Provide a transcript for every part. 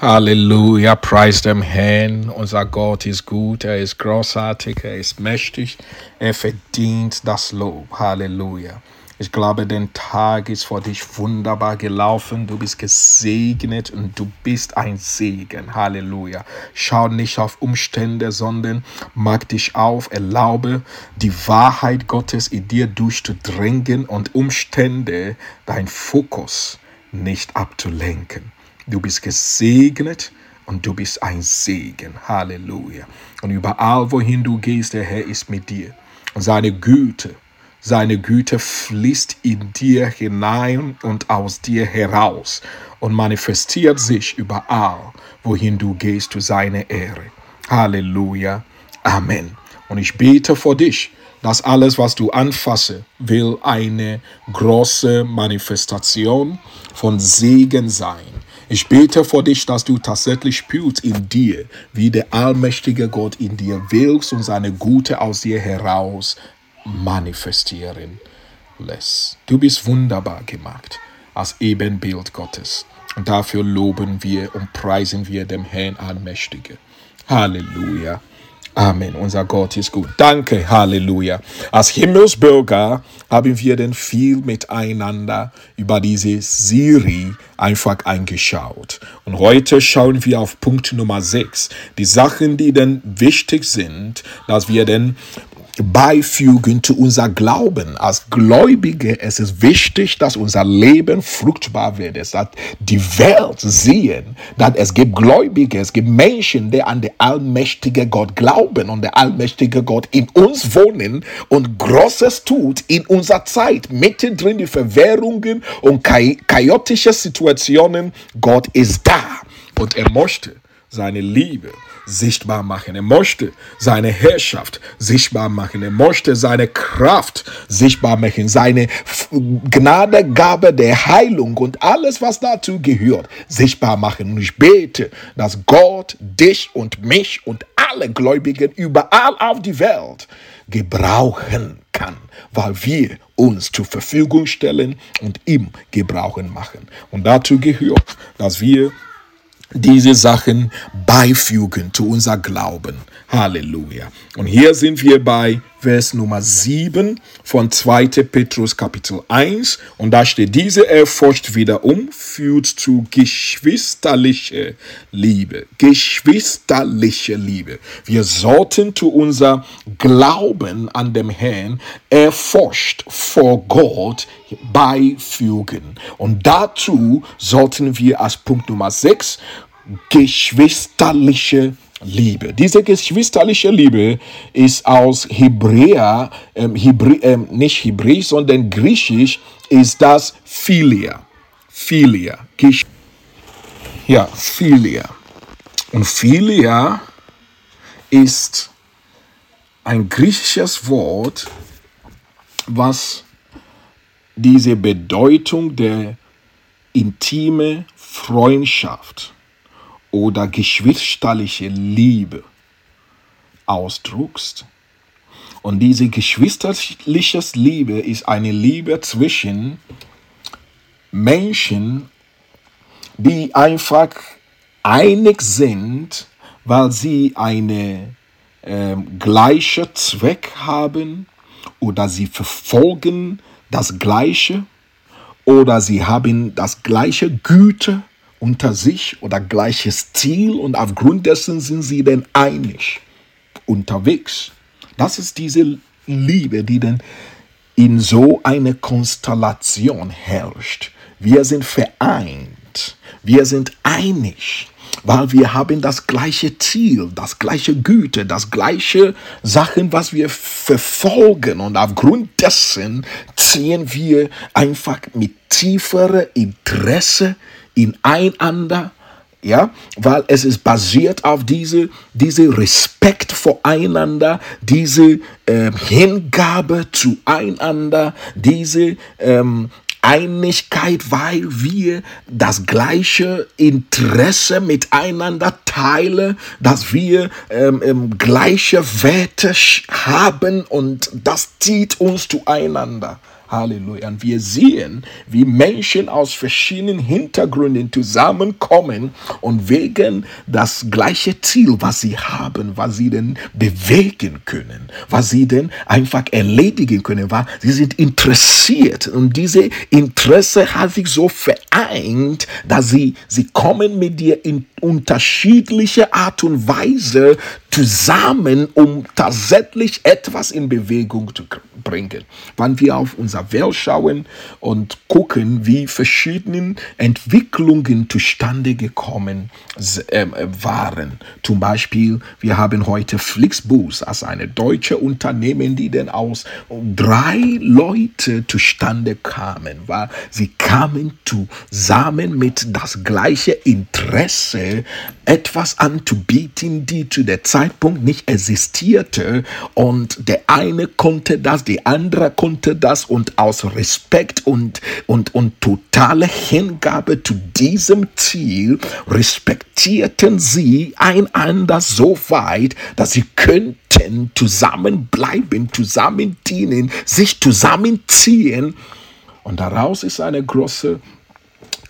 Halleluja, preis dem Herrn. Unser Gott ist gut, er ist großartig, er ist mächtig, er verdient das Lob. Halleluja. Ich glaube, der Tag ist vor dich wunderbar gelaufen. Du bist gesegnet und du bist ein Segen. Halleluja. Schau nicht auf Umstände, sondern mag dich auf, erlaube die Wahrheit Gottes in dir durchzudrängen und Umstände dein Fokus nicht abzulenken. Du bist gesegnet und du bist ein Segen. Halleluja. Und überall, wohin du gehst, der Herr ist mit dir. Und seine Güte, seine Güte fließt in dir hinein und aus dir heraus und manifestiert sich überall, wohin du gehst, zu seiner Ehre. Halleluja. Amen. Und ich bete vor dich, dass alles, was du anfasse, will eine große Manifestation von Segen sein ich bete vor dich, dass du tatsächlich spürst in dir, wie der allmächtige Gott in dir willst und seine Gute aus dir heraus manifestieren lässt. Du bist wunderbar gemacht als Ebenbild Gottes. Und dafür loben wir und preisen wir dem Herrn Allmächtige. Halleluja. Amen. Unser Gott ist gut. Danke. Halleluja. Als Himmelsbürger haben wir denn viel miteinander über diese Serie einfach eingeschaut. Und heute schauen wir auf Punkt Nummer 6. Die Sachen, die denn wichtig sind, dass wir denn beifügen zu unser Glauben. Als Gläubige es ist wichtig, dass unser Leben fruchtbar wird. Es hat die Welt sehen, dass es gibt Gläubige, es gibt Menschen, die an den allmächtigen Gott glauben und der allmächtige Gott in uns wohnen und Großes tut in unserer Zeit, mittendrin die Verwährungen und chaotische Situationen. Gott ist da und er möchte seine Liebe sichtbar machen. Er möchte seine Herrschaft sichtbar machen. Er möchte seine Kraft sichtbar machen. Seine Gnadegabe der Heilung und alles, was dazu gehört, sichtbar machen. Und ich bete, dass Gott dich und mich und alle Gläubigen überall auf die Welt gebrauchen kann, weil wir uns zur Verfügung stellen und ihm gebrauchen machen. Und dazu gehört, dass wir diese Sachen beifügen zu unser Glauben. Halleluja. Und hier sind wir bei Vers Nummer 7 von 2. Petrus Kapitel 1 und da steht, diese erforscht wiederum, führt zu geschwisterlicher Liebe. Geschwisterliche Liebe. Wir sollten zu unser Glauben an dem Herrn erforscht vor Gott beifügen. Und dazu sollten wir als Punkt Nummer 6 geschwisterliche Liebe. Diese geschwisterliche Liebe ist aus Hebräer, ähm, Hebr ähm, nicht Hebräisch, sondern Griechisch ist das Philia. Philia. Ja, Philia. Und Philia ist ein griechisches Wort, was diese Bedeutung der intime Freundschaft oder geschwisterliche Liebe ausdruckst. Und diese geschwisterliche Liebe ist eine Liebe zwischen Menschen, die einfach einig sind, weil sie eine äh, gleiche Zweck haben oder sie verfolgen das Gleiche oder sie haben das gleiche Güte unter sich oder gleiches Ziel und aufgrund dessen sind sie denn einig unterwegs. Das ist diese Liebe, die denn in so einer Konstellation herrscht. Wir sind vereint, wir sind einig, weil wir haben das gleiche Ziel, das gleiche Güte, das gleiche Sachen, was wir verfolgen und aufgrund dessen ziehen wir einfach mit tieferem Interesse in einander, ja, weil es ist basiert auf diese, diese Respekt voreinander, diese äh, Hingabe zueinander, diese ähm, Einigkeit, weil wir das gleiche Interesse miteinander teilen, dass wir ähm, ähm, gleiche Werte haben und das zieht uns zueinander. Halleluja. Und wir sehen, wie Menschen aus verschiedenen Hintergründen zusammenkommen und wegen das gleiche Ziel, was sie haben, was sie denn bewegen können, was sie denn einfach erledigen können, war, sie sind interessiert und diese Interesse hat sich so vereint, dass sie, sie kommen mit dir in unterschiedliche Art und Weise zusammen, um tatsächlich etwas in Bewegung zu bringen. Wenn wir auf unser Welt schauen und gucken, wie verschiedene Entwicklungen zustande gekommen ähm, waren. Zum Beispiel, wir haben heute Flixbus als eine deutsche Unternehmen, die denn aus drei Leute zustande kamen, weil sie kamen zusammen mit das gleiche Interesse, etwas anzubieten, die zu der Zeitpunkt nicht existierte und der eine konnte das, der andere konnte das und aus Respekt und, und, und totale Hingabe zu diesem Ziel respektierten sie einander so weit, dass sie könnten zusammenbleiben, zusammen dienen, sich zusammenziehen. Und daraus ist eine große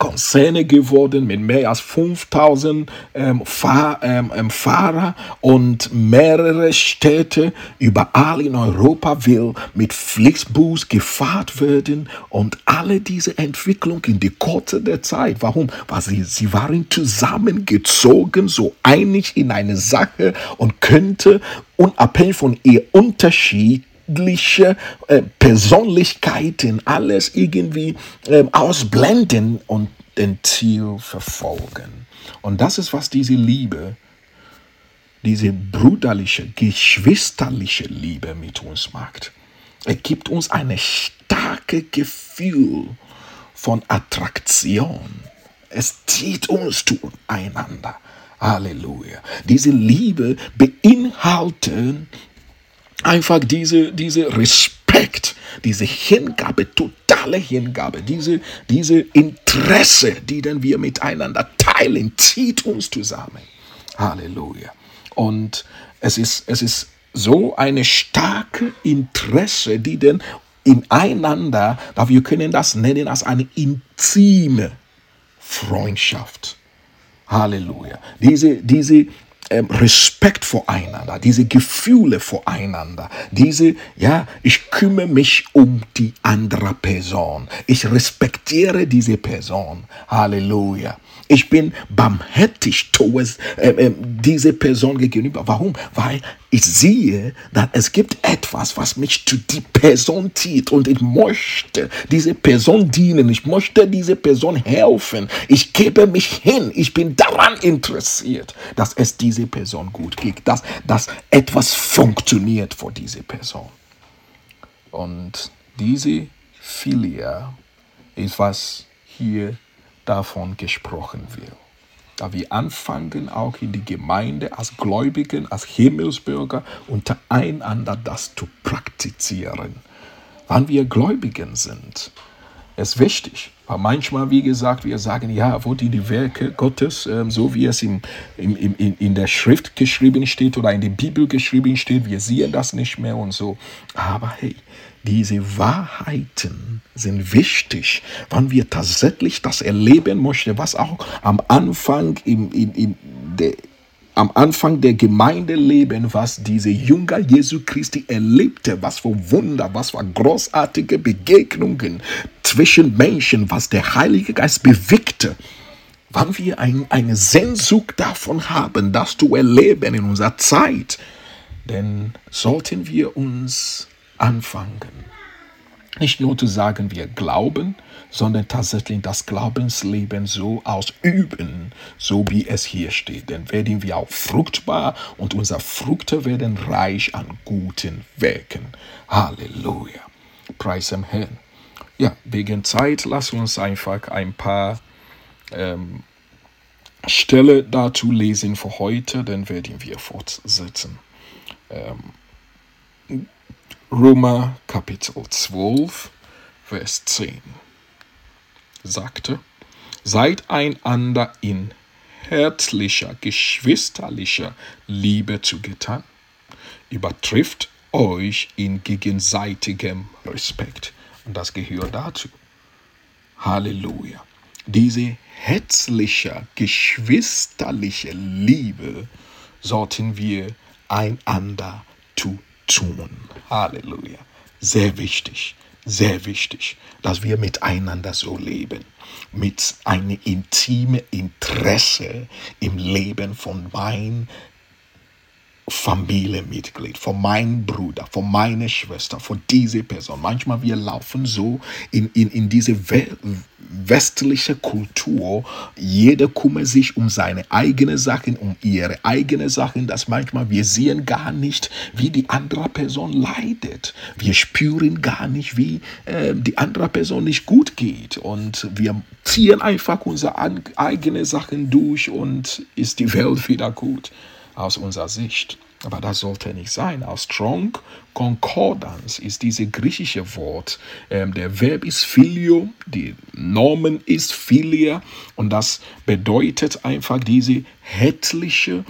Konzerne geworden mit mehr als 5000 ähm, Fahr ähm, ähm, Fahrer und mehrere Städte überall in Europa will mit Flixbus gefahren werden und alle diese Entwicklung in die kurze der Zeit. Warum? Weil sie, sie waren zusammengezogen, so einig in eine Sache und könnte unabhängig von ihr Unterschied unterschiedliche äh, Persönlichkeiten alles irgendwie äh, ausblenden und den Ziel verfolgen. Und das ist, was diese Liebe, diese brüderliche, geschwisterliche Liebe mit uns macht. Er gibt uns ein starkes Gefühl von Attraktion. Es zieht uns zueinander. Halleluja. Diese Liebe beinhaltet einfach diese, diese Respekt, diese Hingabe, totale Hingabe, diese, diese Interesse, die dann wir miteinander teilen, zieht uns zusammen. Halleluja. Und es ist, es ist so eine starke Interesse, die dann ineinander, wir können das nennen als eine intime Freundschaft. Halleluja. Diese, diese, Respekt voreinander, diese Gefühle voreinander, diese, ja, ich kümmere mich um die andere Person. Ich respektiere diese Person. Halleluja. Ich bin barmherzig towards äh, äh, diese Person gegenüber. Warum? Weil ich sehe, dass es gibt etwas, was mich zu die Person zieht und ich möchte diese Person dienen. Ich möchte diese Person helfen. Ich gebe mich hin. Ich bin daran interessiert, dass es diese Person gut geht, dass, dass etwas funktioniert für diese Person. Und diese Filia ist, was hier davon gesprochen wird. Da wir anfangen, auch in die Gemeinde als Gläubigen, als Himmelsbürger untereinander das zu praktizieren. Wann wir Gläubigen sind, ist wichtig. Weil manchmal, wie gesagt, wir sagen, ja, wo die, die Werke Gottes, ähm, so wie es im, im, im, in der Schrift geschrieben steht oder in der Bibel geschrieben steht, wir sehen das nicht mehr und so. Aber hey, diese Wahrheiten sind wichtig, wenn wir tatsächlich das erleben möchten, was auch am Anfang in, in, in der am Anfang der Gemeinde leben, was diese Jünger Jesu Christi erlebte, was für Wunder, was für großartige Begegnungen zwischen Menschen, was der Heilige Geist bewegte. Wann wir ein, eine Sehnsucht davon haben, das zu erleben in unserer Zeit, dann sollten wir uns anfangen. Nicht nur zu sagen, wir glauben, sondern tatsächlich das Glaubensleben so ausüben, so wie es hier steht. Dann werden wir auch fruchtbar und unsere Früchte werden reich an guten Werken. Halleluja. Preis dem Herrn. Ja, wegen Zeit, lass uns einfach ein paar ähm, Stelle dazu lesen für heute, dann werden wir fortsetzen. Ähm, Römer Kapitel 12, Vers 10 sagte, seid einander in herzlicher, geschwisterlicher Liebe zugetan, übertrifft euch in gegenseitigem Respekt. Und das gehört dazu. Halleluja. Diese herzliche, geschwisterliche Liebe sollten wir einander zu tun. Halleluja. Sehr wichtig, sehr wichtig, dass wir miteinander so leben. Mit einem intimen Interesse im Leben von mein Familienmitglied, von meinem Bruder, von meiner Schwester, von dieser Person. Manchmal wir laufen so in, in, in diese westliche Kultur. Jeder kümmert sich um seine eigenen Sachen, um ihre eigenen Sachen, dass manchmal wir sehen gar nicht, wie die andere Person leidet. Wir spüren gar nicht, wie äh, die andere Person nicht gut geht. Und wir ziehen einfach unsere eigenen Sachen durch und ist die Welt wieder gut aus unserer Sicht. Aber das sollte nicht sein. Aus Strong Concordance ist dieses griechische Wort. Ähm, der Verb ist Filio, die Nomen ist Filia und das bedeutet einfach diese hättliche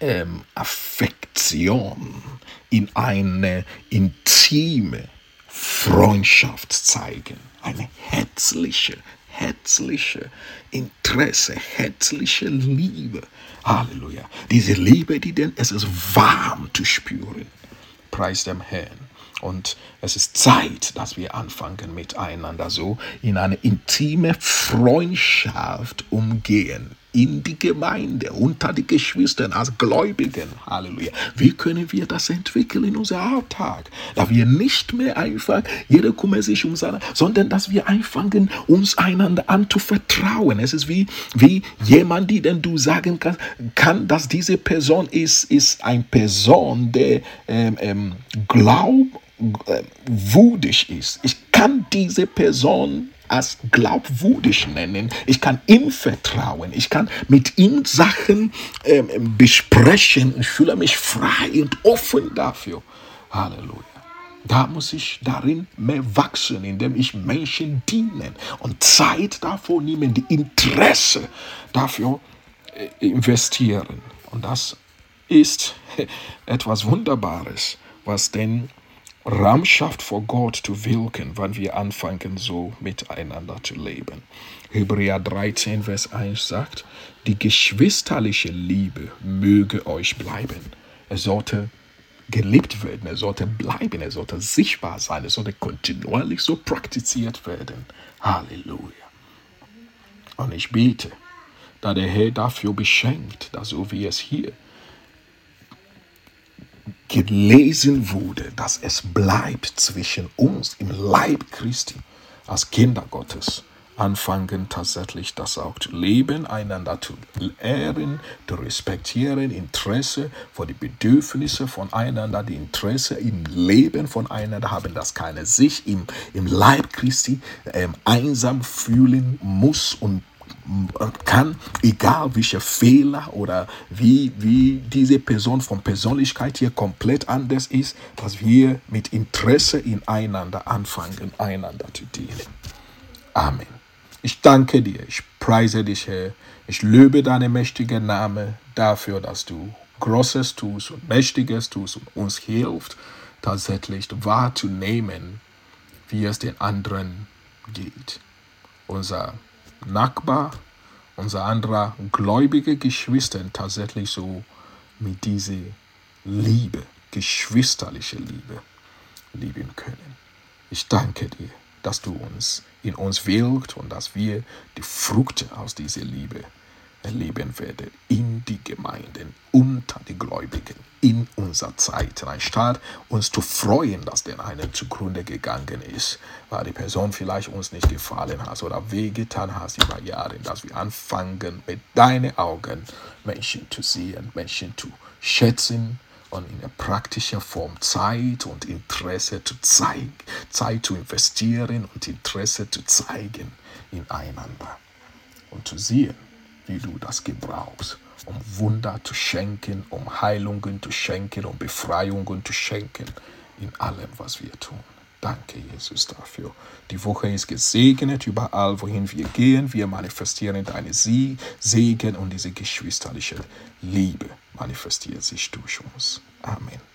ähm, Affektion in eine intime Freundschaft zeigen. Eine herzliche, herzliche Interesse, herzliche Liebe. Halleluja. Diese Liebe, die denn, es ist warm zu spüren. Preis dem Herrn. Und es ist Zeit, dass wir anfangen miteinander so in eine intime Freundschaft umgehen in die Gemeinde, unter die Geschwistern, als Gläubigen. Halleluja. Wie können wir das entwickeln in unserem Alltag? Da wir nicht mehr einfach, jeder kümmert sich um seine, sondern dass wir anfangen, uns einander anzuvertrauen. Es ist wie, wie jemand, die denn du sagen kannst, kann, dass diese Person ist, ist eine Person, der ähm, ähm, glaubwürdig ist. Ich kann diese Person als glaubwürdig nennen. Ich kann ihm vertrauen. Ich kann mit ihm Sachen ähm, besprechen. Ich fühle mich frei und offen dafür. Halleluja. Da muss ich darin mehr wachsen, indem ich Menschen diene und Zeit dafür nehmen, die Interesse dafür äh, investieren. Und das ist etwas Wunderbares, was denn Raum schafft vor Gott zu wirken, wenn wir anfangen, so miteinander zu leben. Hebräer 13, Vers 1 sagt, die geschwisterliche Liebe möge euch bleiben. Es sollte gelebt werden, es sollte bleiben, es sollte sichtbar sein, es sollte kontinuierlich so praktiziert werden. Halleluja. Und ich bete, da der Herr dafür beschenkt, dass so wie es hier gelesen wurde, dass es bleibt zwischen uns im Leib Christi. Als Kinder Gottes anfangen tatsächlich das auch zu leben, einander zu ehren, zu respektieren, Interesse vor die Bedürfnisse voneinander, die Interesse im Leben voneinander haben, dass keiner sich im, im Leib Christi ähm, einsam fühlen muss und kann, egal welche Fehler oder wie, wie diese Person von Persönlichkeit hier komplett anders ist, dass wir mit Interesse ineinander anfangen, einander zu dienen. Amen. Ich danke dir, ich preise dich, Herr. Ich löbe deinen mächtigen Namen dafür, dass du Großes tust und Mächtiges tust und uns hilft, tatsächlich wahrzunehmen, wie es den anderen geht. Unser Nachbar, unser anderer gläubige Geschwister tatsächlich so mit dieser Liebe, geschwisterliche Liebe, lieben können. Ich danke dir, dass du uns in uns wirkst und dass wir die Früchte aus dieser Liebe erleben werden in die Gemeinden, unter die Gläubigen, in unserer Zeit. Anstatt uns zu freuen, dass der eine zugrunde gegangen ist, weil die Person vielleicht uns nicht gefallen hat oder wehgetan hat über Jahre, dass wir anfangen, mit deinen Augen Menschen zu sehen, Menschen zu schätzen und in der praktischen Form Zeit und Interesse zu zeigen, Zeit zu investieren und Interesse zu zeigen ineinander und zu sehen, wie du das gebrauchst, um Wunder zu schenken, um Heilungen zu schenken, um Befreiungen zu schenken in allem, was wir tun. Danke, Jesus, dafür. Die Woche ist gesegnet, überall, wohin wir gehen. Wir manifestieren deine Segen und diese geschwisterliche Liebe manifestiert sich durch uns. Amen.